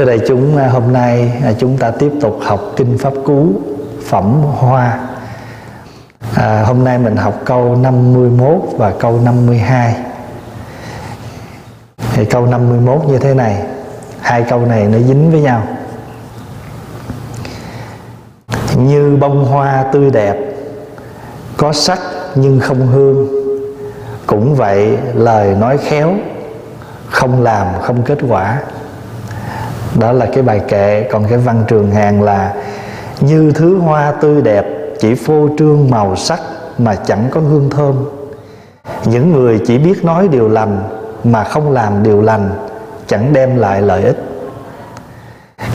Thưa đại chúng, à, hôm nay à, chúng ta tiếp tục học Kinh Pháp Cú Phẩm Hoa. À, Hôm nay mình học câu 51 và câu 52 Thì câu 51 như thế này Hai câu này nó dính với nhau. Như bông hoa tươi đẹp Có sắc nhưng không hương. Cũng vậy lời nói khéo Không làm không kết quả đó là cái bài kệ. Còn cái văn trường hàng là, như thứ hoa tươi đẹp, chỉ phô trương màu sắc mà chẳng có hương thơm. Những người chỉ biết nói điều lành mà không làm điều lành, chẳng đem lại lợi ích.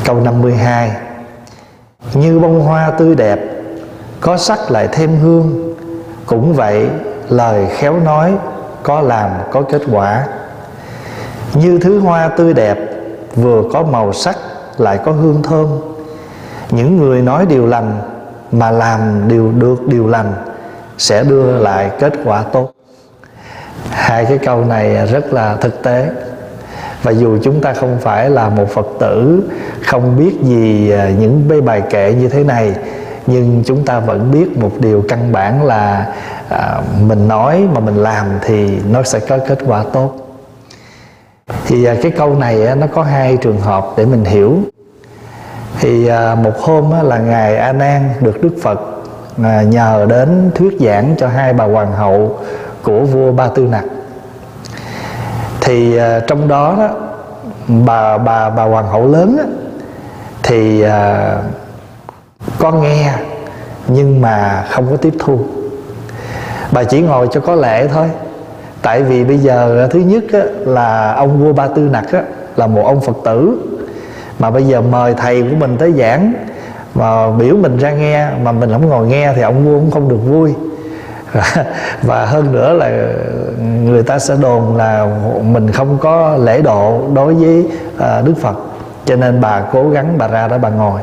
Câu 52 như bông hoa tươi đẹp, có sắc lại thêm hương. Cũng vậy, lời khéo nói có làm có kết quả. Như thứ hoa tươi đẹp vừa có màu sắc lại có hương thơm. Những người nói điều lành mà làm điều được điều lành sẽ đưa lại kết quả tốt. Hai cái câu này rất là thực tế. Và dù chúng ta không phải là một phật tử không biết gì à, những bài kệ như thế này nhưng chúng ta vẫn biết một điều căn bản là à, mình nói mà mình làm thì nó sẽ có kết quả tốt thì à, cái câu này nó có hai trường hợp để mình hiểu. Thì à, một hôm là ngài a nan được đức phật à, nhờ đến thuyết giảng cho hai bà hoàng hậu của vua ba tư nặc. Thì trong đó, đó bà bà bà hoàng hậu lớn thì có nghe nhưng mà không có tiếp thu. Bà chỉ ngồi cho có lệ thôi tại vì bây giờ thứ nhất á, là ông vua ba tư nặc á, là một ông phật tử. Mà bây giờ mời thầy của mình tới giảng mà biểu mình ra nghe mà mình không ngồi nghe thì ông vua cũng không được vui. Và hơn nữa là người ta sẽ đồn là mình không có lễ độ đối với à, đức phật. Cho nên bà cố gắng bà ra đó bà ngồi.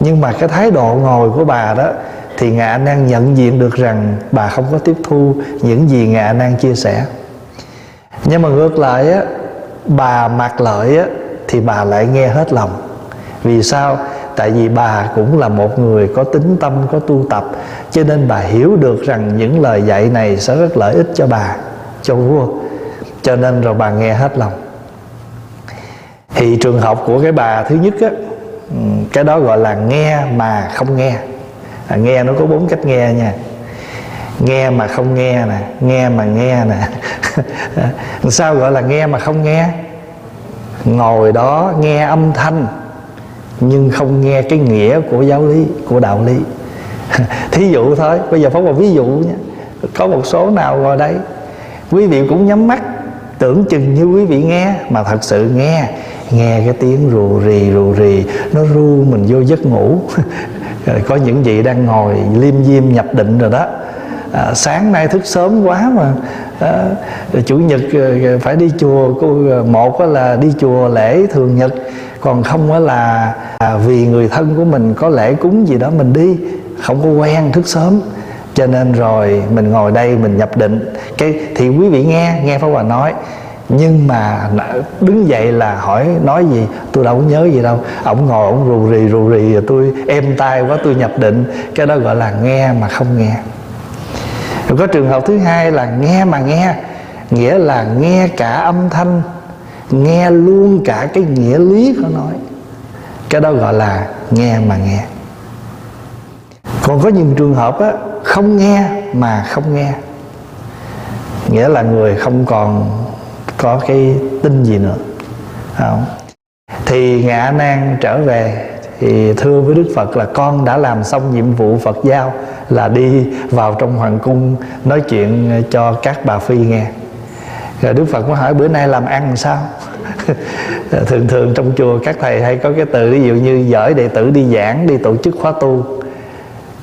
Nhưng mà cái thái độ ngồi của bà đó thì ngạ năng nan nhận diện được rằng bà không có tiếp thu những gì ngạ năng nan chia sẻ. Nhưng mà ngược lại á, bà mặc lợi á, thì bà lại nghe hết lòng. Vì sao? Tại vì bà cũng là một người có tính tâm, có tu tập, cho nên bà hiểu được rằng những lời dạy này sẽ rất lợi ích cho bà, cho vua. Cho nên rồi bà nghe hết lòng. Thì trường hợp của cái bà thứ nhất á ừ, cái đó gọi là nghe mà không nghe à, nghe nó có bốn cách nghe nha. Nghe mà không nghe nè nghe mà nghe nè. Sao gọi là nghe mà không nghe? Ngồi đó nghe âm thanh nhưng không nghe cái nghĩa của giáo lý của đạo lý. Thí dụ thôi bây giờ phóng một ví dụ nhé. có một số nào ngồi đây quý vị cũng nhắm mắt tưởng chừng như quý vị nghe mà thật sự nghe nghe cái tiếng rù rì rù rì nó ru mình vô giấc ngủ. Có những vị đang ngồi liêm diêm nhập định rồi đó. À, sáng nay thức sớm quá mà. À, chủ nhật ờ, phải đi chùa. Ờ, một là đi chùa lễ thường nhật còn không là à, vì người thân của mình có lễ cúng gì đó mình đi. Không có quen thức sớm. Cho nên rồi mình ngồi đây mình nhập định. Cái thì quý vị nghe nghe pháp hòa nói nhưng mà đứng dậy là hỏi, nói gì? Tôi đâu có nhớ gì đâu. Ổng ngồi, ổng rù rì rù rì, rồi tôi êm tai quá, tôi nhập định. Cái đó gọi là nghe mà không nghe. Rồi có trường hợp thứ hai là nghe mà nghe. Nghĩa là nghe cả âm thanh, nghe luôn cả cái nghĩa lý của nói cái đó gọi là nghe mà nghe. Còn có những trường hợp á, không nghe mà không nghe. Nghĩa là người không còn có cái tin gì nữa. Không? thì ngã a nan trở về, thì thưa với đức phật là con đã làm xong nhiệm vụ phật giao là đi vào trong hoàng cung nói chuyện cho các bà phi nghe. Rồi đức phật mới hỏi, bữa nay làm ăn sao? Thường thường trong chùa các thầy hay có cái từ, ví dụ như giỏi đệ tử đi giảng, đi tổ chức khóa tu,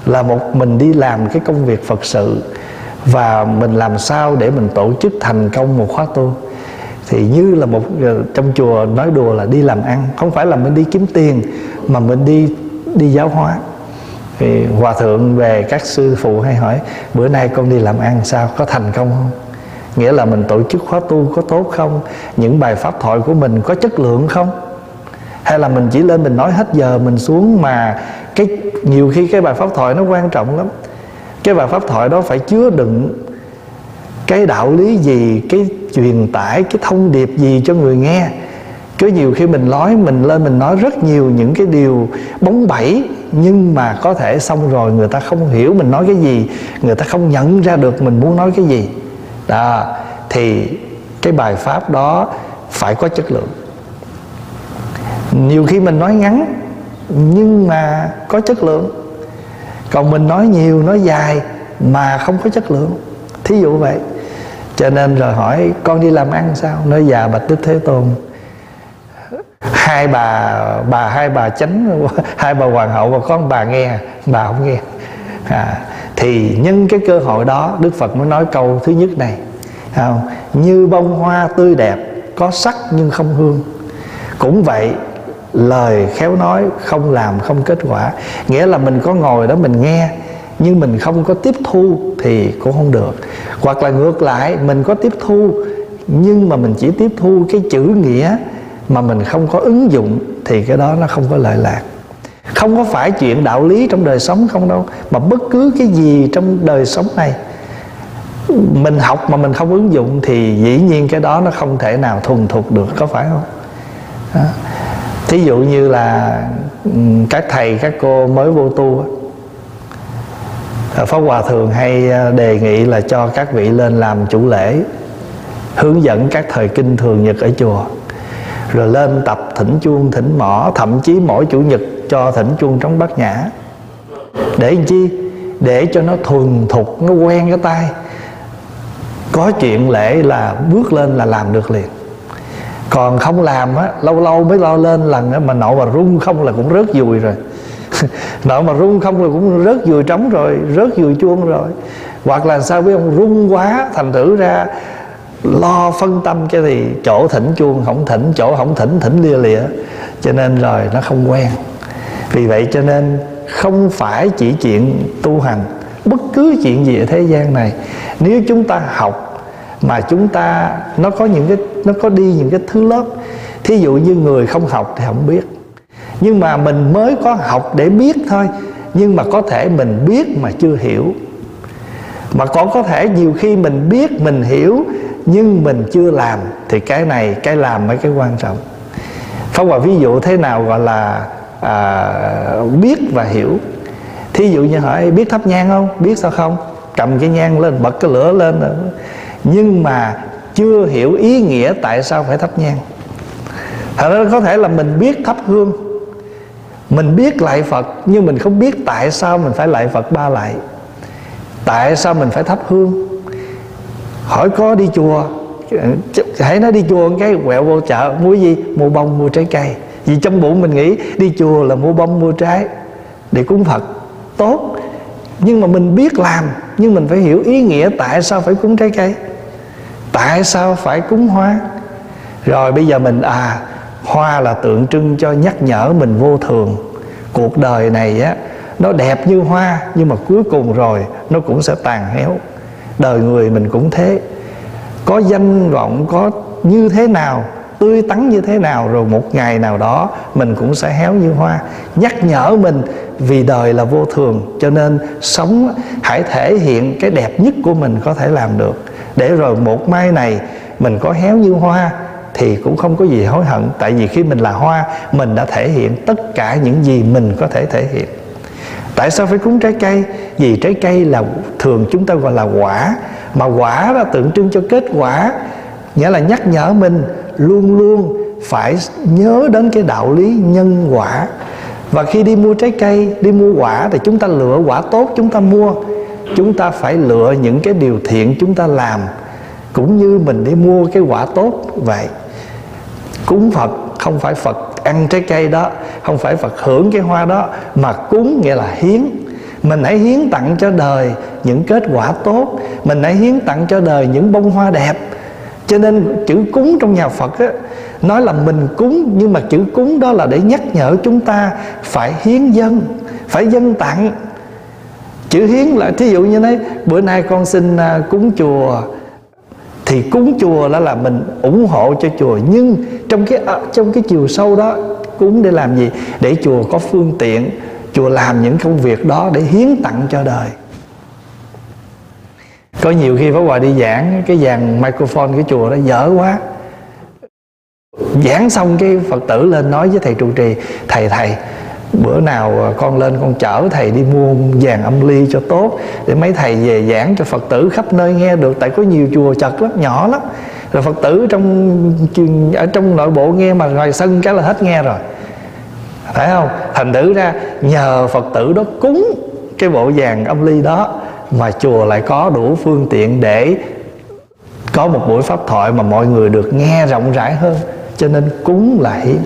là một mình đi làm cái công việc phật sự và mình làm sao để mình tổ chức thành công một khóa tu thì như là một ờ, trong chùa nói đùa là đi làm ăn, không phải là mình đi kiếm tiền, mà mình đi đi giáo hóa. Thì hòa thượng về các sư phụ hay hỏi, bữa nay con đi làm ăn sao, có thành công không? Nghĩa là mình tổ chức khóa tu có tốt không? Những bài pháp thoại của mình có chất lượng không? Hay là mình chỉ lên mình nói hết giờ mình xuống mà cái, nhiều khi cái bài pháp thoại nó quan trọng lắm. Cái bài pháp thoại đó phải chứa đựng cái đạo lý gì, cái truyền tải, cái thông điệp gì cho người nghe? Cứ nhiều khi mình nói, mình lên mình nói rất nhiều những cái điều bóng bẩy, nhưng mà có thể xong rồi người ta không hiểu mình nói cái gì, người ta không nhận ra được mình muốn nói cái gì. Đó, thì cái bài pháp đó phải có chất lượng. Nhiều khi mình nói ngắn, nhưng mà có chất lượng. Còn mình nói nhiều, nói dài mà không có chất lượng. Thí dụ vậy cho nên rồi hỏi con đi làm ăn sao? Nói già bạch đức thế tôn. Hai bà bà hai bà chánh hai bà hoàng hậu và con bà nghe bà không nghe. À, thì nhân cái cơ hội đó đức phật mới nói câu thứ nhất này. Không? như bông hoa tươi đẹp có sắc nhưng không hương. Cũng vậy lời khéo nói không làm không kết quả. Nghĩa là mình có ngồi đó mình nghe nhưng mình không có tiếp thu thì cũng không được hoặc là ngược lại, mình có tiếp thu, nhưng mà mình chỉ tiếp thu cái chữ nghĩa mà mình không có ứng dụng thì cái đó nó không có lợi lạc không có phải chuyện đạo lý trong đời sống không đâu, mà bất cứ cái gì trong đời sống này, mình học mà mình không ứng dụng thì dĩ nhiên cái đó nó không thể nào thuần thục được, có phải không đó. thí dụ như là ừ, các thầy, các cô mới vô tu Ờ, Pháp Hòa thường hay ờ, đề nghị là cho các vị lên làm chủ lễ Hướng dẫn các thời kinh thường nhật ở chùa. Rồi lên tập thỉnh chuông, thỉnh mỏ Thậm chí mỗi chủ nhật cho thỉnh chuông trống bát nhã. Để làm chi? Để cho nó thuần thục, nó quen cái tay Có chuyện lễ là bước lên là làm được liền. Còn không làm á, lâu lâu mới lo lên lần á, Mà nộ mà rung không là cũng rớt dùi rồi. nợ mà rung không rồi cũng rớt vừa trống rồi, rớt vừa chuông rồi. Hoặc là sao với ông rung quá thành thử ra, lo phân tâm cái thì chỗ thỉnh chuông không thỉnh, chỗ không thỉnh thỉnh lia lịa cho nên rồi nó không quen. Vì vậy cho nên không phải chỉ chuyện tu hành, bất cứ chuyện gì ở thế gian này. Nếu chúng ta học mà chúng ta, nó có những cái, nó có đi những cái thứ lớp. Thí dụ như người không học thì không biết nhưng mà mình mới có học để biết thôi nhưng mà có thể mình biết mà chưa hiểu mà còn có thể nhiều khi mình biết mình hiểu nhưng mình chưa làm thì cái này cái làm mới cái quan trọng phong Hòa ví dụ thế nào gọi là à, biết và hiểu Thí dụ như hỏi biết thắp nhang không? Biết sao không? Cầm cái nhang lên, bật cái lửa lên rồi. Nhưng mà chưa hiểu ý nghĩa tại sao phải thắp nhang Thật ra có thể là mình biết thắp hương mình biết lại phật, nhưng mình không biết tại sao mình phải lại phật ba lại. Tại sao mình phải thắp hương? Hỏi có đi chùa hãy nói đi chùa cái, quẹo vô chợ, mua gì? Mua bông, mua trái cây. Vì trong bụng mình nghĩ đi chùa là mua bông, mua trái để cúng phật. Tốt. Nhưng mà mình biết làm, nhưng mình phải hiểu ý nghĩa tại sao phải cúng trái cây. Tại sao phải cúng hoa? Rồi bây giờ mình à hoa là tượng trưng cho nhắc nhở mình vô thường. Cuộc đời này á, nó đẹp như hoa, nhưng mà cuối cùng rồi, nó cũng sẽ tàn héo. Đời người mình cũng thế. Có danh vọng có như thế nào, tươi tắn như thế nào, rồi một ngày nào đó mình cũng sẽ héo như hoa. Nhắc nhở mình vì đời là vô thường, cho nên sống hãy thể hiện cái đẹp nhất của mình có thể làm được. Để rồi một mai này mình có héo như hoa thì cũng không có gì hối hận. Tại vì khi mình là hoa, mình đã thể hiện tất cả những gì mình có thể thể hiện. Tại sao phải cúng trái cây? Vì trái cây là thường chúng ta gọi là quả. Mà quả là tượng trưng cho kết quả. Nghĩa là nhắc nhở mình luôn luôn phải nhớ đến cái đạo lý nhân quả. Và khi đi mua trái cây, đi mua quả thì chúng ta lựa quả tốt chúng ta mua. Chúng ta phải lựa những cái điều thiện chúng ta làm. Cũng như mình đi mua cái quả tốt vậy cúng phật không phải phật ăn trái cây đó không phải phật hưởng cái hoa đó mà cúng nghĩa là hiến. Mình hãy hiến tặng cho đời những kết quả tốt mình hãy hiến tặng cho đời những bông hoa đẹp. Cho nên chữ cúng trong nhà phật á, nói là mình cúng nhưng mà chữ cúng đó là để nhắc nhở chúng ta phải hiến dân phải dân tặng. Chữ hiến là thí dụ như thế bữa nay con xin à, cúng chùa thì cúng chùa đó là mình ủng hộ cho chùa. Nhưng trong cái à, trong cái chiều sâu đó, cúng để làm gì? Để chùa có phương tiện, chùa làm những công việc đó để hiến tặng cho đời. Có nhiều khi Pháp Hòa đi giảng cái dàn microphone cái chùa đó, dở quá. Giảng xong cái Phật tử lên nói với thầy trụ trì, thầy thầy bữa nào à, con lên con chở thầy đi mua vàng âm ly cho tốt, để mấy thầy về giảng cho phật tử khắp nơi nghe được, tại có nhiều chùa chật lắm, nhỏ lắm. Rồi phật tử trong ở à, trong nội bộ nghe mà ngoài sân cái là hết nghe rồi. Phải không? Thành thử ra, nhờ phật tử đó cúng cái bộ vàng âm ly đó, mà chùa lại có đủ phương tiện để có một buổi pháp thoại mà mọi người được nghe rộng rãi hơn. Cho nên cúng là hiến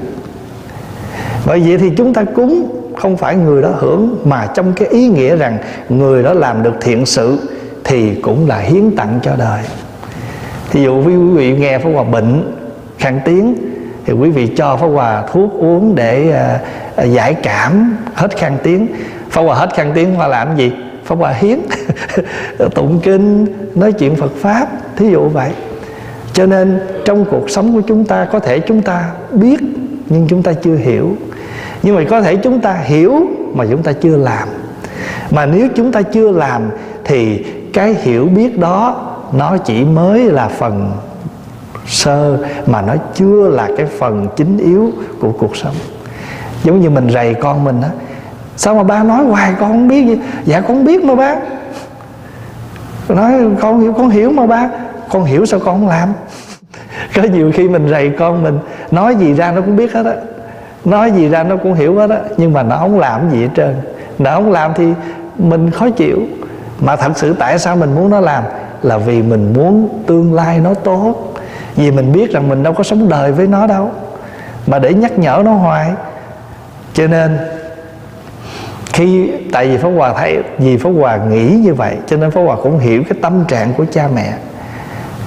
bởi vậy thì chúng ta cúng không phải người đó hưởng mà trong cái ý nghĩa rằng người đó làm được thiện sự thì cũng là hiến tặng cho đời. Thí dụ quý vị nghe Pháp Hòa bệnh khang tiếng thì quý vị cho Pháp Hòa thuốc uống để uh, giải cảm hết khang tiếng. Pháp Hòa hết khang tiếng Hòa làm gì? Pháp Hòa hiến tụng kinh nói chuyện Phật Pháp thí dụ vậy. Cho nên trong cuộc sống của chúng ta có thể chúng ta biết nhưng chúng ta chưa hiểu. Nhưng mà có thể chúng ta hiểu mà chúng ta chưa làm. Mà nếu chúng ta chưa làm thì cái hiểu biết đó nó chỉ mới là phần sơ, mà nó chưa là cái phần chính yếu của cuộc sống. Giống như mình rầy con mình á, sao mà ba nói hoài, con không biết gì? Dạ con biết mà ba. Nói, con hiểu con hiểu mà ba. Con hiểu sao con không làm? có nhiều khi mình rầy con mình, nói gì ra nó cũng biết hết á. Nói gì ra nó cũng hiểu hết á, nhưng mà nó không làm gì hết trơn. Nó không làm thì mình khó chịu. Mà thật sự tại sao mình muốn nó làm? Là vì mình muốn tương lai nó tốt. Vì mình biết rằng mình đâu có sống đời với nó đâu. Mà để nhắc nhở nó hoài. Cho nên, khi, tại vì Pháp Hòa thấy, vì Pháp Hòa nghĩ như vậy, cho nên Pháp Hòa cũng hiểu cái tâm trạng của cha mẹ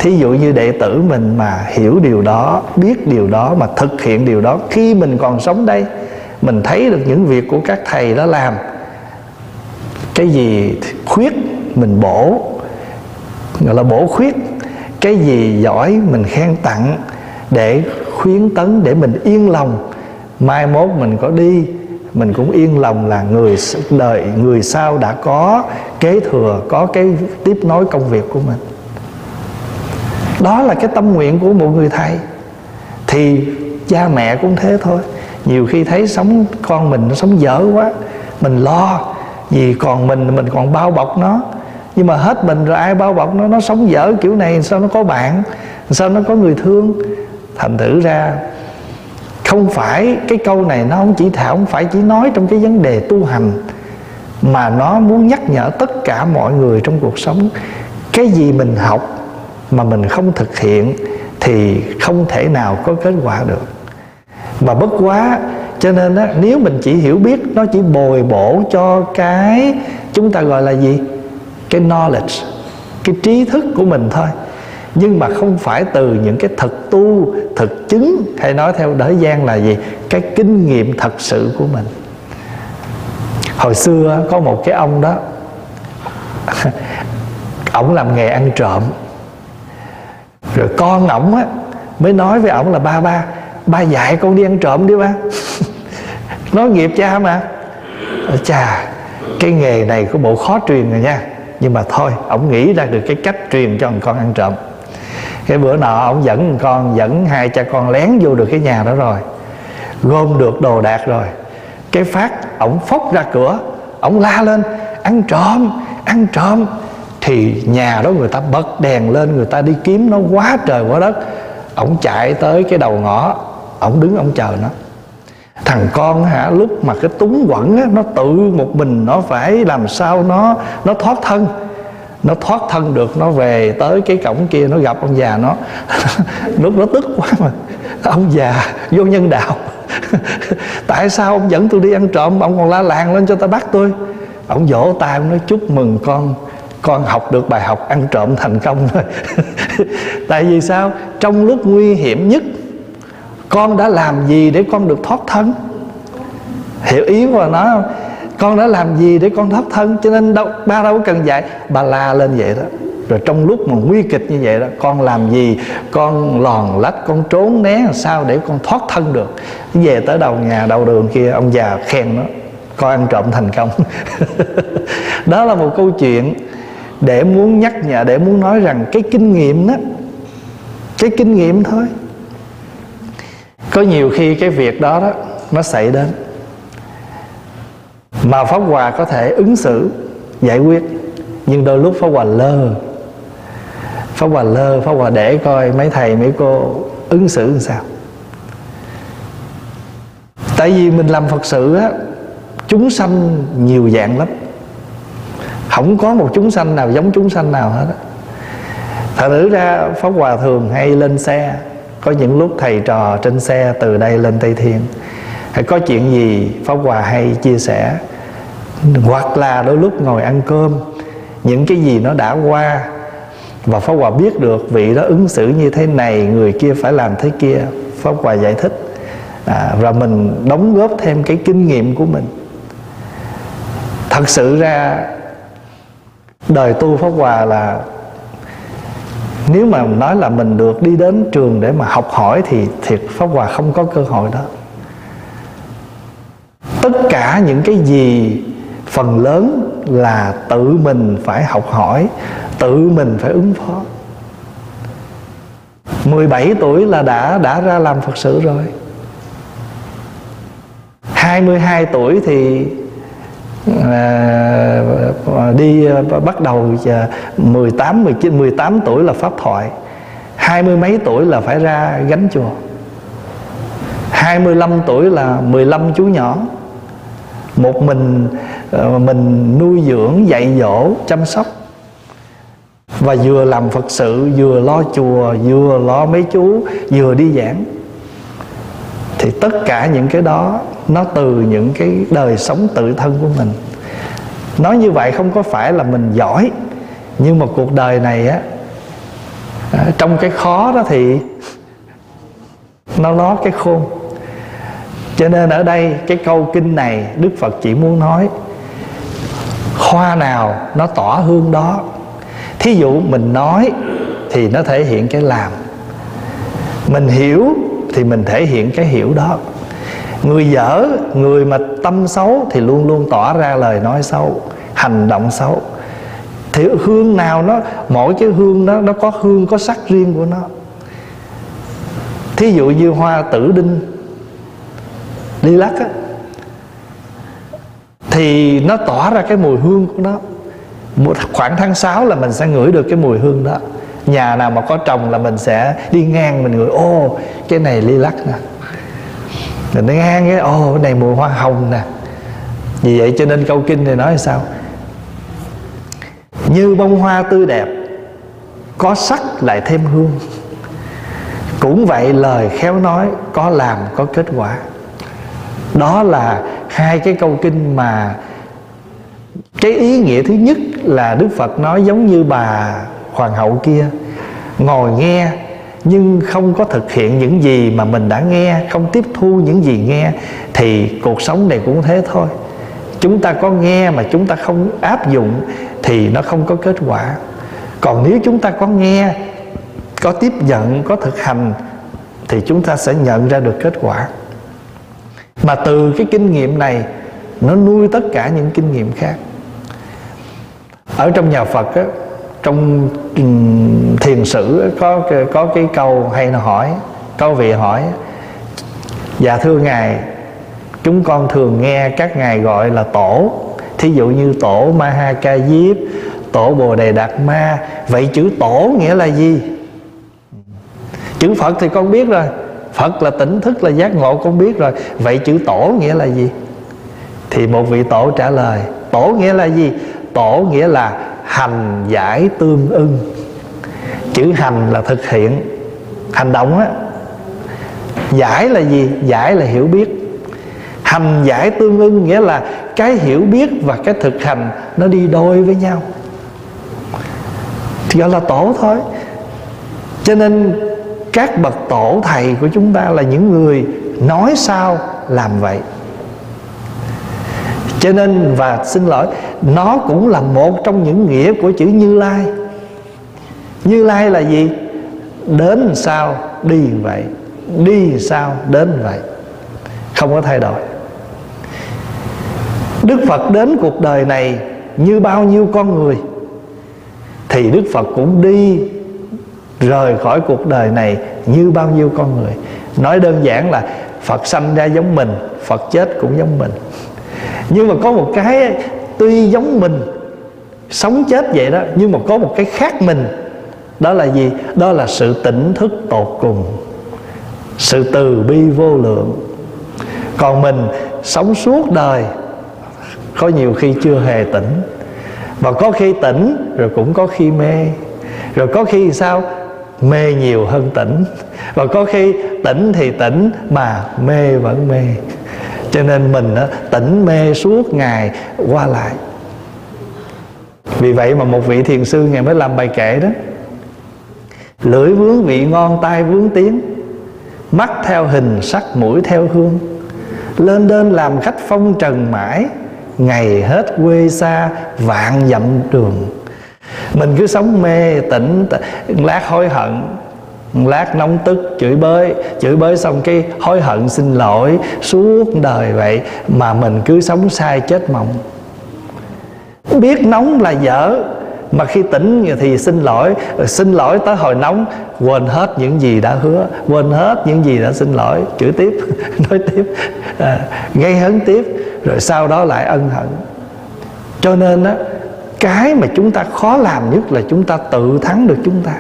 thí dụ như đệ tử mình mà hiểu điều đó, biết điều đó, mà thực hiện điều đó, khi mình còn sống đây, mình thấy được những việc của các thầy đó làm, cái gì khuyết mình bổ, gọi là bổ khuyết, cái gì giỏi mình khen tặng để khuyến tấn, để mình yên lòng. Mai mốt mình có đi, mình cũng yên lòng là người đời người sau đã có kế thừa, có cái tiếp nối công việc của mình đó là cái tâm nguyện của một người thầy. Thì cha mẹ cũng thế thôi. Nhiều khi thấy sống, con mình nó sống dở quá, mình lo, vì còn mình mình còn bao bọc nó. Nhưng mà hết mình rồi, ai bao bọc nó? Nó sống dở kiểu này, sao nó có bạn? Sao nó có người thương? Thành thử ra, không phải cái câu này nó không chỉ thảo không phải chỉ nói trong cái vấn đề tu hành, mà nó muốn nhắc nhở tất cả mọi người trong cuộc sống. Cái gì mình học mà mình không thực hiện thì không thể nào có kết quả được. Mà bất quá cho nên á, nếu mình chỉ hiểu biết nó chỉ bồi bổ cho cái chúng ta gọi là gì? Cái knowledge cái trí thức của mình thôi. Nhưng mà không phải từ những cái thực tu thực chứng hay nói theo đới gian là gì? Cái kinh nghiệm thật sự của mình. Hồi xưa có một cái ông đó ổng làm nghề ăn trộm rồi con ổng á, mới nói với ổng là, ba ba ba dạy con đi ăn trộm đi ba. Nói nghiệp cha mà. Chà cái nghề này của bộ khó truyền rồi nha. Nhưng mà thôi, ổng nghĩ ra được cái cách truyền cho con ăn trộm. Cái bữa nọ ổng dẫn con, dẫn hai cha con lén vô được cái nhà đó rồi. Gom được đồ đạc rồi. Cái phát ổng phốc ra cửa, ổng la lên, ăn trộm ăn trộm thì nhà đó người ta bật đèn lên người ta đi kiếm nó quá trời quá đất. Ổng chạy tới cái đầu ngõ ổng đứng ổng chờ nó. Thằng con hả lúc mà cái túng quẩn á, nó tự một mình nó phải làm sao nó nó thoát thân. Nó thoát thân được nó về tới cái cổng kia nó gặp ông già nó. Lúc nó tức quá mà. Ông già vô nhân đạo. Tại sao ông dẫn tôi đi ăn trộm ông còn la làng lên cho ta bắt tôi? Ông vỗ tay ông nói chúc mừng con con học được bài học ăn trộm thành công rồi tại vì sao? Trong lúc nguy hiểm nhất, con đã làm gì để con được thoát thân? Hiểu ý của nó không? Con đã làm gì để con thoát thân? Cho nên đâu, ba đâu có cần dạy? Bà la lên vậy đó. Rồi trong lúc mà nguy kịch như vậy đó, con làm gì? Con lòn lách, con trốn né làm sao để con thoát thân được? Về tới đầu nhà, đầu đường kia, ông già khen nó con ăn trộm thành công. Đó là một câu chuyện để muốn nhắc nhở, để muốn nói rằng cái kinh nghiệm đó, cái kinh nghiệm thôi. Có nhiều khi cái việc đó đó, nó xảy đến. Mà pháp hòa có thể ứng xử, giải quyết. Nhưng đôi lúc pháp hòa lơ. Pháp hòa lơ, pháp hòa để coi mấy thầy, mấy cô ứng xử làm sao. Tại vì mình làm phật sự á, chúng sanh nhiều dạng lắm không có một chúng sanh nào giống chúng sanh nào hết thật thử ra pháp hòa thường hay lên xe. Có những lúc thầy trò trên xe từ đây lên tây thiên. Hay có chuyện gì pháp hòa hay chia sẻ. Hoặc là đôi lúc ngồi ăn cơm. Những cái gì nó đã qua. Và pháp hòa biết được vị đó ứng xử như thế này người kia phải làm thế kia. Pháp hòa giải thích. À, và mình đóng góp thêm cái kinh nghiệm của mình. Thật sự ra đời tu pháp hòa là nếu mà nói là mình được đi đến trường để mà học hỏi thì thiệt pháp hòa không có cơ hội đó. Tất cả những cái gì phần lớn là tự mình phải học hỏi, tự mình phải ứng phó. 17 tuổi là đã đã ra làm Phật sự rồi. 22 tuổi thì à, đi à, bắt đầu 18 19 18 tuổi là pháp thoại hai mươi mấy tuổi là phải ra gánh chùa 25 tuổi là 15 chú nhỏ. Một mình à, mình nuôi dưỡng dạy dỗ chăm sóc và vừa làm phật sự vừa lo chùa vừa lo mấy chú vừa đi giảng thì tất cả những cái đó, nó từ những cái đời sống tự thân của mình. Nói như vậy không có phải là mình giỏi, nhưng mà cuộc đời này á à, trong cái khó đó thì nó nó cái khôn. Cho nên ở đây, cái câu kinh này đức phật chỉ muốn nói, hoa nào nó tỏa hương đó, thí dụ mình nói thì nó thể hiện cái làm. Mình hiểu thì mình thể hiện cái hiểu đó. Người dở, người mà tâm xấu thì luôn luôn tỏ ra lời nói xấu, hành động xấu. Thì hương nào nó, mỗi cái hương đó, nó có hương, có sắc riêng của nó. Thí dụ như hoa tử đinh ly lắc á, thì nó tỏa ra cái mùi hương của nó. Một khoảng tháng 6 là mình sẽ ngửi được cái mùi hương đó nhà nào mà có trồng là mình sẽ đi ngang, mình ngửi, ô, cái này ly lắc nè. Mình đi ngang cái, ô, cái này mùi hoa hồng nè. Vì vậy cho nên câu kinh này nói sao? Như bông hoa tươi đẹp, có sắc lại thêm hương. Cũng vậy lời khéo nói có làm, có kết quả. Đó là hai cái câu kinh mà cái ý nghĩa thứ nhất là đức phật nói giống như bà hoàng hậu kia ngồi nghe nhưng không có thực hiện những gì mà mình đã nghe không tiếp thu những gì nghe thì cuộc sống này cũng thế thôi. Chúng ta có nghe mà chúng ta không áp dụng thì nó không có kết quả. Còn nếu chúng ta có nghe có tiếp nhận có thực hành thì chúng ta sẽ nhận ra được kết quả. Mà từ cái kinh nghiệm này nó nuôi tất cả những kinh nghiệm khác. Ở trong nhà Phật á, trong thiền sử có có cái câu hay là hỏi câu vị hỏi dạ thưa ngài, chúng con thường nghe các ngài gọi là tổ. Thí dụ như tổ ma ha ca diếp tổ bồ đề đạt ma. Vậy chữ tổ nghĩa là gì? Chữ phật thì con biết rồi. Phật là tỉnh thức, là giác ngộ, con biết rồi. Vậy chữ tổ nghĩa là gì? Thì một vị tổ trả lời, tổ nghĩa là gì? Tổ nghĩa là hành giải tương ưng. Chữ hành là thực hiện. Hành động á, giải là gì? Giải là hiểu biết. Hành giải tương ưng nghĩa là cái hiểu biết và cái thực hành nó đi đôi với nhau. Thì gọi là tổ thôi. Cho nên các bậc tổ thầy của chúng ta là những người nói sao, làm vậy cho nên, và xin lỗi, nó cũng là một trong những nghĩa của chữ như lai. Như lai là gì? Đến sao đi vậy? Đi sao đến vậy? Không có thay đổi. Đức phật đến cuộc đời này như bao nhiêu con người, thì đức phật cũng đi rời khỏi cuộc đời này như bao nhiêu con người. Nói đơn giản là phật sanh ra giống mình, phật chết cũng giống mình nhưng mà có một cái tuy giống mình, sống chết vậy đó, nhưng mà có một cái khác mình. Đó là gì? Đó là sự tỉnh thức tột cùng, sự từ bi vô lượng. Còn mình sống suốt đời, có nhiều khi chưa hề tỉnh. Và có khi tỉnh, rồi cũng có khi mê. Rồi có khi sao? Mê nhiều hơn tỉnh. Và có khi tỉnh thì tỉnh mà mê vẫn mê cho nên mình á, tỉnh mê suốt ngày qua lại. Vì vậy mà một vị thiền sư ngày mới làm bài kệ đó. Lưỡi vướng vị ngon tai vướng tiếng mắt theo hình sắc mũi theo hương. Lên đên làm khách phong trần mãi. Ngày hết quê xa vạn dặm đường. Mình cứ sống mê tỉnh lát hối hận lát nóng tức chửi bới. Chửi bới xong cái hối hận xin lỗi. Suốt đời vậy mà mình cứ sống sai chết mộng. Biết nóng là dở mà khi tỉnh thì xin lỗi. Xin lỗi tới hồi nóng quên hết những gì đã hứa quên hết những gì đã xin lỗi. Chửi tiếp nói tiếp à, gây hấn tiếp rồi sau đó lại ân hận. Cho nên á cái mà chúng ta khó làm nhất là chúng ta tự thắng được chúng ta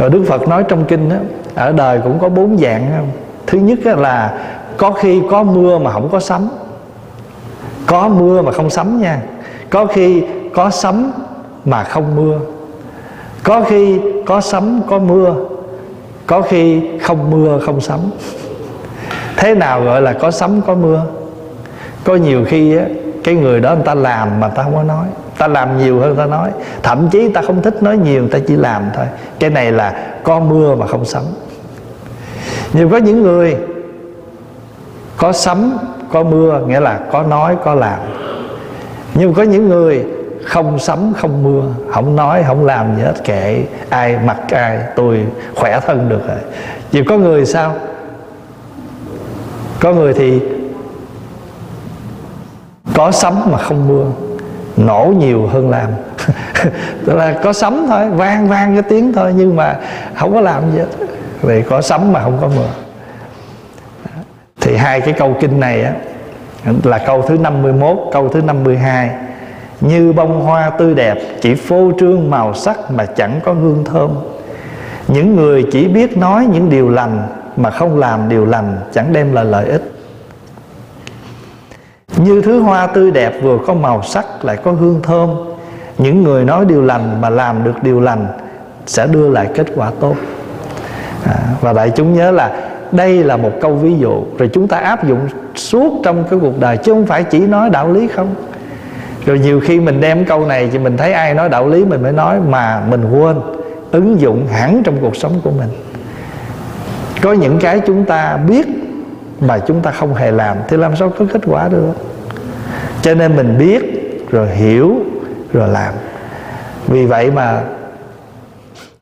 rồi đức phật nói trong kinh đó ở đời cũng có bốn dạng thứ nhất là có khi có mưa mà không có sấm. Có mưa mà không sấm nha. Có khi có sấm mà không mưa. Có khi có sấm có mưa. Có khi không mưa không sấm. Thế nào gọi là có sấm có mưa? Có nhiều khi á, cái người đó người ta làm mà ta không có nói ta làm nhiều hơn ta nói. Thậm chí ta không thích nói nhiều, ta chỉ làm thôi. Cái này là có mưa mà không sấm nhiều có những người có sấm có mưa, nghĩa là có nói, có làm. Nhưng có những người không sấm không mưa, không nói, không làm gì hết, kệ ai mặc ai, tôi khỏe thân được rồi. Chỉ có người sao? Có người thì có sấm mà không mưa nổ nhiều hơn làm. Tức là có sấm thôi, vang vang cái tiếng thôi, nhưng mà không có làm gì hết. Vì có sấm mà không có mưa. Thì hai cái câu kinh này á, là câu thứ 51 câu thứ 52 như bông hoa tươi đẹp, chỉ phô trương màu sắc mà chẳng có hương thơm. Những người chỉ biết nói những điều lành mà không làm điều lành chẳng đem lại lợi ích như thứ hoa tươi đẹp vừa có màu sắc lại có hương thơm. Những người nói điều lành mà làm được điều lành sẽ đưa lại kết quả tốt. À, và đại chúng nhớ là đây là một câu ví dụ. Rồi chúng ta áp dụng suốt trong cái cuộc đời chứ không phải chỉ nói đạo lý không? Rồi nhiều khi mình đem câu này thì mình thấy ai nói đạo lý mình mới nói mà mình quên ứng dụng hẳn trong cuộc sống của mình. Có những cái chúng ta biết mà chúng ta không hề làm thì làm sao có kết quả được? Cho nên mình biết, rồi hiểu, rồi làm. Vì vậy mà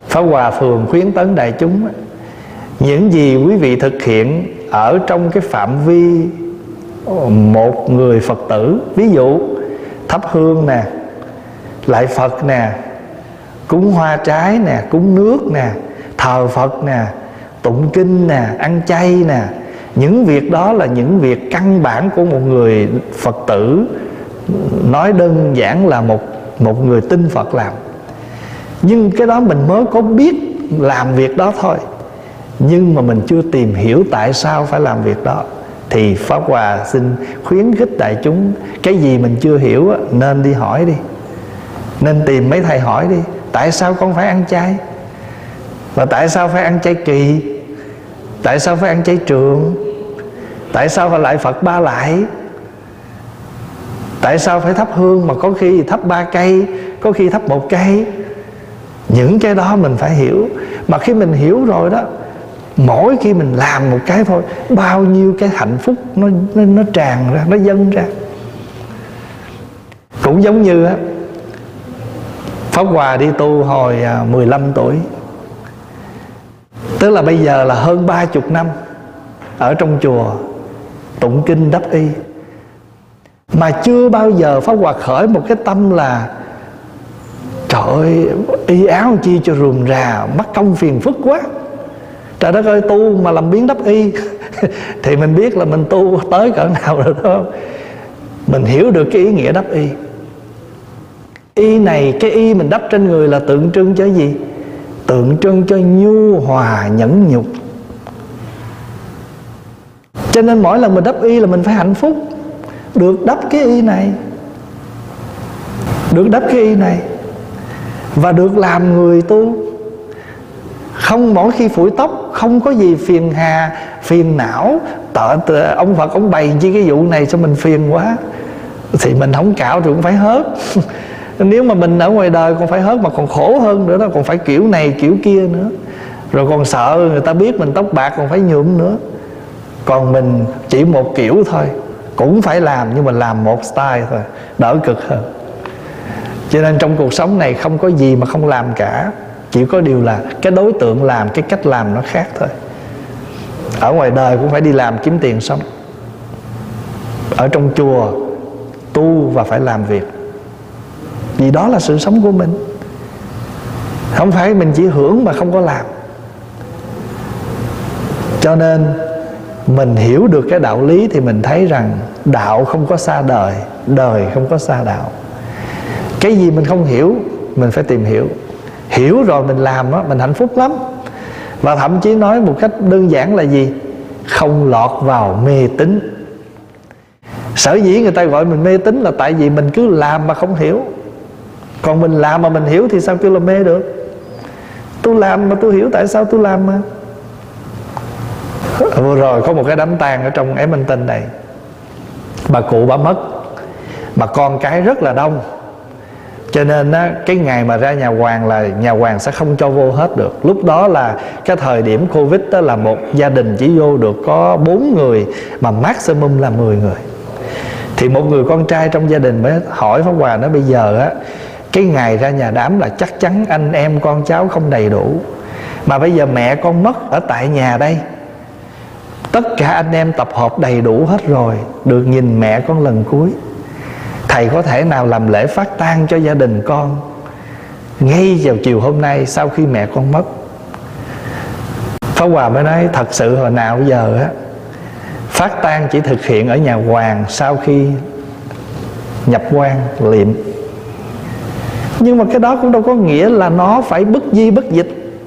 Pháp Hòa Phường khuyến tấn đại chúng Những gì quý vị thực hiện Ở trong cái phạm vi Một người Phật tử, Ví dụ thắp hương nè, Lại Phật nè, Cúng hoa trái nè, Cúng nước nè, Thờ Phật nè, Tụng kinh nè, Ăn chay nè những việc đó là những việc căn bản của một người phật tử. Nói đơn giản là một một người tin phật làm. Nhưng cái đó mình mới có biết làm việc đó thôi. Nhưng mà mình chưa tìm hiểu tại sao phải làm việc đó. Thì pháp hòa xin khuyến khích đại chúng, cái gì mình chưa hiểu nên đi hỏi đi. Nên tìm mấy thầy hỏi đi. Tại sao con phải ăn chay? Và tại sao phải ăn chay kỳ? Tại sao phải ăn chay trường? Tại sao phải lại phật ba lại? Tại sao phải thắp hương mà có khi thắp ba cây có khi thắp một cây? Những cái đó mình phải hiểu. Mà khi mình hiểu rồi đó mỗi khi mình làm một cái thôi bao nhiêu cái hạnh phúc nó nó, nó tràn ra nó dâng ra. Cũng giống như á Pháp Hòa đi tu hồi à, 15 tuổi. Tức là bây giờ là hơn ba chục năm Ở trong chùa Tụng kinh đắp y. Mà chưa bao giờ Pháp Hòa khởi một cái tâm là, Trời ơi, Y áo chi cho rườm rà Mất công phiền phức quá. Trời đất ơi, tu mà làm biến đắp y Thì mình biết là mình tu tới cỡ nào rồi đó Mình hiểu được cái ý nghĩa đắp y. Y này, cái y mình đắp trên người là tượng trưng cho gì? Tượng trưng cho nhu hòa nhẫn nhục. Cho nên mỗi lần mình đắp y là mình phải hạnh phúc. Được đắp cái y này Được đắp cái y này Và được làm người tu. Không mỗi khi phủi tóc Không có gì phiền hà Phiền não. Tợ, Ông Phật ông bày chi cái vụ này cho mình phiền quá Thì mình không cạo thì cũng phải hớt. nếu mà mình ở ngoài đời còn phải hớt mà còn khổ hơn nữa đó, còn phải kiểu này, kiểu kia nữa. Rồi còn sợ người ta biết mình tóc bạc còn phải nhuộm nữa. Còn mình chỉ một kiểu thôi, cũng phải làm nhưng mà làm một style thôi, đỡ cực hơn. Cho nên trong cuộc sống này không có gì mà không làm cả, chỉ có điều là cái đối tượng làm, cái cách làm nó khác thôi. Ở ngoài đời cũng phải đi làm kiếm tiền sống. Ở trong chùa tu và phải làm việc vì đó là sự sống của mình. Không phải mình chỉ hưởng mà không có làm. Cho nên, mình hiểu được cái đạo lý thì mình thấy rằng đạo không có xa đời đời không có xa đạo. Cái gì mình không hiểu, mình phải tìm hiểu. Hiểu rồi mình làm á, mình hạnh phúc lắm. Và thậm chí nói một cách đơn giản là gì? Không lọt vào mê tín. Sở dĩ người ta gọi mình mê tín là tại vì mình cứ làm mà không hiểu còn mình làm mà mình hiểu thì sao kêu là mê được? Tôi làm mà tôi hiểu tại sao tôi làm mà. Vừa rồi có một cái đám tang ở trong em minh tinh này. Bà cụ bà mất mà con cái rất là đông. Cho nên á, cái ngày mà ra nhà hoàng là nhà hoàng sẽ không cho vô hết được. Lúc đó là cái thời điểm covid đó là một gia đình chỉ vô được có bốn người mà maximum là 10 người. Thì một người con trai trong gia đình mới hỏi pháp hòa nó bây giờ á cái ngày ra nhà đám là chắc chắn anh em con cháu không đầy đủ. Mà bây giờ mẹ con mất ở tại nhà đây. Tất cả anh em tập hợp đầy đủ hết rồi, được nhìn mẹ con lần cuối. Thầy có thể nào làm lễ phát tang cho gia đình con ngay vào chiều hôm nay sau khi mẹ con mất? Pháp Hòa mới nói, thật sự hồi nào giờ á, Phát tang chỉ thực hiện ở nhà hoàng sau khi nhập quan liệm nhưng mà cái đó cũng đâu có nghĩa là nó phải bất di bất dịch.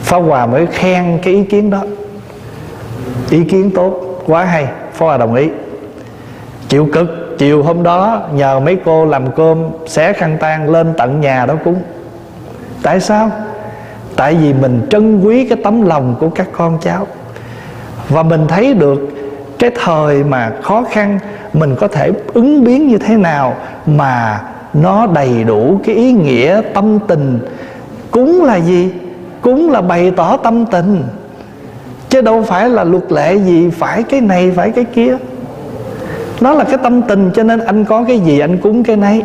Pháp Hòa mới khen cái ý kiến đó. Ý kiến tốt, Quá hay Pháp Hòa đồng ý. Chịu cực, Chiều hôm đó nhờ mấy cô làm cơm Xé khăn tan lên tận nhà đó cúng. Tại sao? Tại vì mình trân quý cái tấm lòng của các con cháu. Và mình thấy được cái thời mà khó khăn, Mình có thể ứng biến như thế nào Mà nó đầy đủ cái ý nghĩa tâm tình. Cúng là gì? Cúng là bày tỏ tâm tình. Chứ đâu phải là luật lệ gì phải cái này phải cái kia. Nó là cái tâm tình cho nên anh có cái gì anh cúng cái này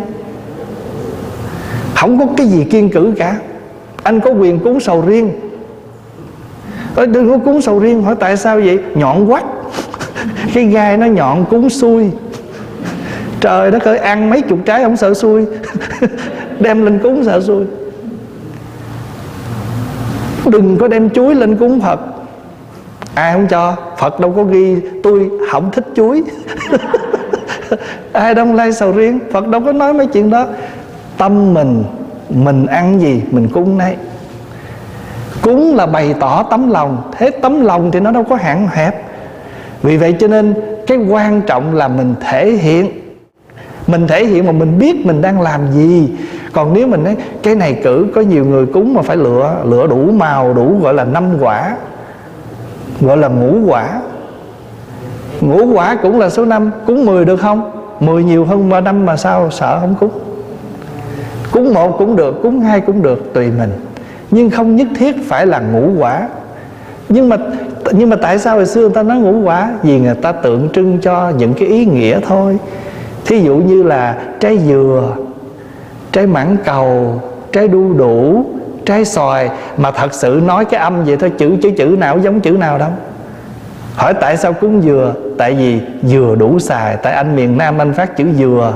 không có cái gì kiên cử cả. Anh có quyền cúng sầu riêng. Ôi, đừng có cúng sầu riêng hỏi tại sao vậy? Nhọn quắt cái gai nó nhọn cúng xuôi trời đất ơi, ăn mấy chục trái không sợ xui. Đem lên cúng sợ xui. Đừng có đem chuối lên cúng phật. Ai không cho? Phật đâu có ghi, tôi không thích chuối. Ai đông lai sầu riêng? Phật đâu có nói mấy chuyện đó. Tâm mình mình ăn gì, mình cúng nấy. Cúng là bày tỏ tấm lòng. Thế tấm lòng thì nó đâu có hạn hẹp. Vì vậy cho nên cái quan trọng là mình thể hiện mình thể hiện mà mình biết mình đang làm gì. Còn nếu mình nói, cái này cử, có nhiều người cúng mà phải lựa lựa đủ màu, đủ gọi là năm quả, gọi là ngũ quả. Ngũ quả cũng là số năm, cúng 10 được không? 10 nhiều hơn ba năm mà sao sợ không cúng? Cúng một cũng được, cúng hai cũng được, tùy mình. Nhưng không nhất thiết phải là ngũ quả. Nhưng mà nhưng mà tại sao hồi xưa người ta nói ngũ quả? Vì người ta tượng trưng cho những cái ý nghĩa thôi thí dụ như là trái dừa, trái mãng cầu, trái đu đủ, trái xoài, mà thật sự nói cái âm vậy thôi, chữ chữ chữ nào giống chữ nào đâu. Hỏi tại sao cúng dừa? Tại vì dừa đủ xài, tại anh miền nam anh phát chữ dừa.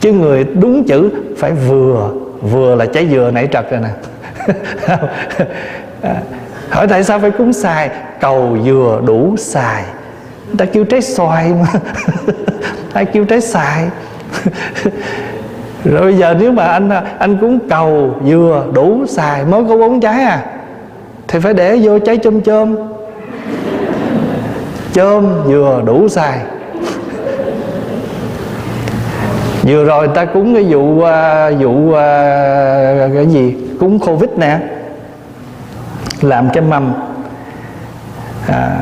Chứ người đúng chữ phải vừa vừa là trái dừa nãy trật rồi nè. À, hỏi tại sao phải cúng xài? Cầu dừa đủ xài ta kêu trái xoài mà. Ta kêu trái xài. Rồi bây giờ nếu mà anh anh cúng cầu dừa đủ xài mới có bốn trái à thì phải để vô trái chôm chôm. Chôm dừa đủ xài. Vừa rồi ta cúng cái vụ uh, vụ uh, cái gì? Cúng covid nè. Làm cái mâm à,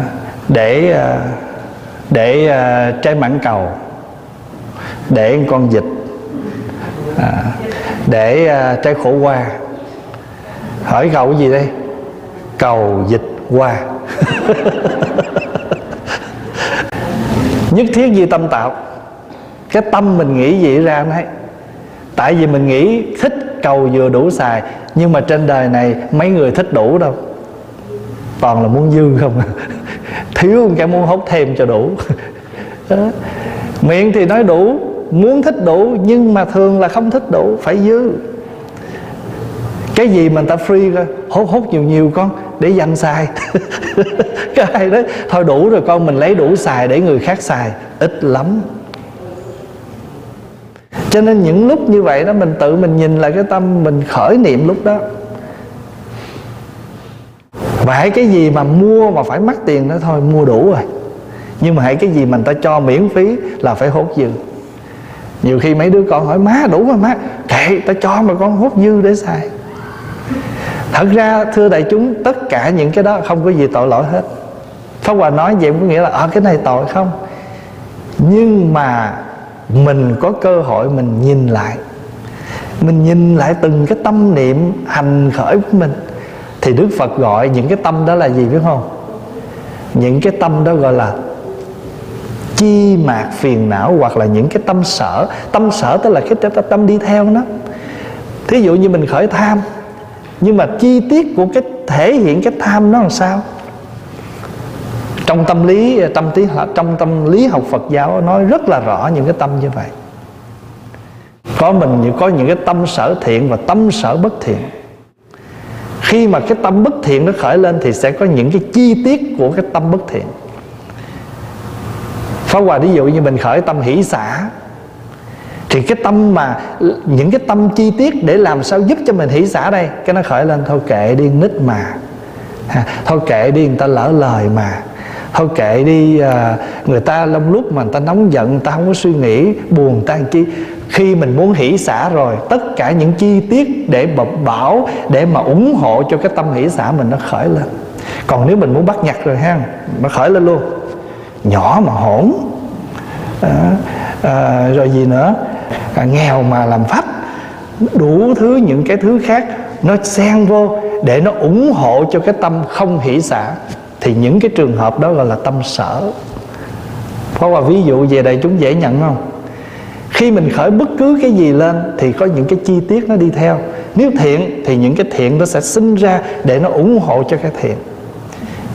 để uh, để uh, trái mãn cầu để con vịt à, để uh, trái khổ qua. Hỏi cầu gì đây? Cầu dịch qua. Nhất thiết gì tâm tạo. Cái tâm mình nghĩ gì ra đấy tại vì mình nghĩ thích cầu vừa đủ xài nhưng mà trên đời này mấy người thích đủ đâu. Toàn là muốn dư không à. thiếu cái muốn hốt thêm cho đủ. Miệng thì nói đủ, muốn thích đủ, nhưng mà thường là không thích đủ, phải dư. Cái gì mà người ta free coi hốt hốt nhiều nhiều con, để dành xài. Cái ai đấy thôi đủ rồi con, mình lấy đủ xài để người khác xài. Ít lắm. Cho nên những lúc như vậy đó, mình tự mình nhìn lại cái tâm mình khởi niệm lúc đó. Phải cái gì mà mua mà phải mất tiền đó thôi mua đủ rồi. Nhưng mà hãy cái gì mà người ta cho miễn phí là phải hốt dư. Nhiều khi mấy đứa con hỏi má đủ rồi má. Kệ ta cho mà con hốt dư để xài. Thật ra thưa đại chúng tất cả những cái đó không có gì tội lỗi hết. Pháp Hòa nói vậy có nghĩa là ở à, cái này tội không? Nhưng mà mình có cơ hội mình nhìn lại. Mình nhìn lại từng cái tâm niệm hành khởi của mình thì Đức Phật gọi những cái tâm đó là gì biết không? Những cái tâm đó gọi là chi mạc phiền não hoặc là những cái tâm sở. Tâm sở tức là cái tâm đi theo nó. Thí dụ như mình khởi tham, nhưng mà chi tiết của cái, thể hiện cái tham nó làm sao? Trong tâm lý, tâm tí trong tâm lý học Phật giáo nói rất là rõ những cái tâm như vậy. Có mình, có những cái tâm sở thiện và tâm sở bất thiện khi mà cái tâm bất thiện nó khởi lên thì sẽ có những cái chi tiết của cái tâm bất thiện. Phá Hòa ví dụ như mình khởi tâm hỷ xả thì cái tâm mà những cái tâm chi tiết để làm sao giúp cho mình hỷ xả đây? Cái nó khởi lên thôi kệ đi nít mà. Ha, thôi kệ đi người ta lỡ lời mà thôi kệ đi à, người ta lông lúc mà người ta nóng giận người ta không có suy nghĩ buồn tan chi? Khi mình muốn hỷ xả rồi tất cả những chi tiết để bảo để mà ủng hộ cho cái tâm hỷ xả mình nó khởi lên. Còn nếu mình muốn bắt nhặt rồi ha nó khởi lên luôn. Nhỏ mà hỗn à, à, rồi gì nữa? À, nghèo mà làm pháp. Đủ thứ những cái thứ khác nó xen vô để nó ủng hộ cho cái tâm không hỷ xả thì những cái trường hợp đó gọi là tâm sở. Có qua ví dụ về đây chúng dễ nhận không? Khi mình khởi bất cứ cái gì lên thì có những cái chi tiết nó đi theo. Nếu thiện thì những cái thiện nó sẽ sinh ra để nó ủng hộ cho cái thiện.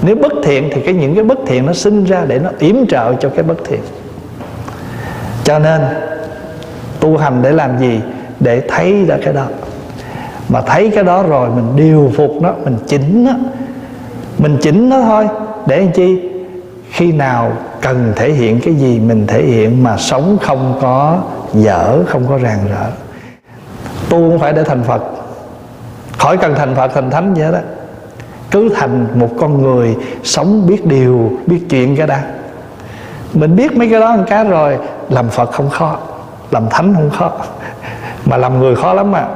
Nếu bất thiện thì cái những cái bất thiện nó sinh ra để nó yểm trợ cho cái bất thiện. Cho nên, tu hành để làm gì? Để thấy ra cái đó. Mà thấy cái đó rồi mình điều phục nó, mình chỉnh nó mình chỉnh nó thôi. Để làm chi? Khi nào cần thể hiện cái gì mình thể hiện mà sống không có dở, không có ràng rỡ. Tu không phải để thành phật. Khỏi cần thành phật, thành thánh vậy đó. Cứ thành một con người sống biết điều, biết chuyện cái đã. Mình biết mấy cái đó một cái rồi, làm phật không khó, làm thánh không khó. Mà làm người khó lắm mà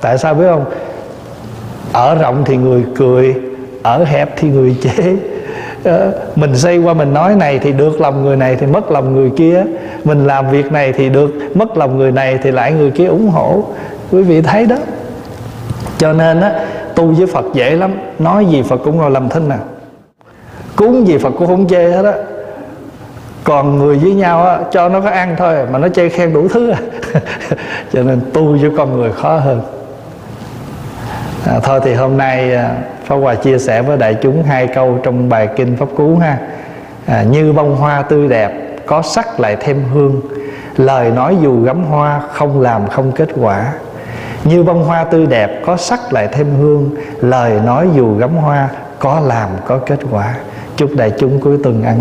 tại sao biết không? Ở rộng thì người cười ở hẹp thì người chế. Ờ, mình xây qua mình nói này thì được lòng người này thì mất lòng người kia. Mình làm việc này thì được mất lòng người này thì lại người kia ủng hộ. Quý vị thấy đó. Cho nên á tu với phật dễ lắm. Nói gì phật cũng ngồi làm thinh à. Cúng gì phật cũng không chê hết á. Còn người với nhau á, cho nó có ăn thôi mà nó chê khen đủ thứ à. cho nên tu với con người khó hơn. À, thôi thì hôm nay à, Pháp Hòa chia sẻ với đại chúng hai câu trong bài kinh Pháp Cú ha. À, như bông hoa tươi đẹp có sắc lại thêm hương. Lời nói dù gắm hoa không làm không kết quả. Như bông hoa tươi đẹp có sắc lại thêm hương. Lời nói dù gắm hoa có làm có kết quả. Chúc đại chúng cuối tuần ăn lành.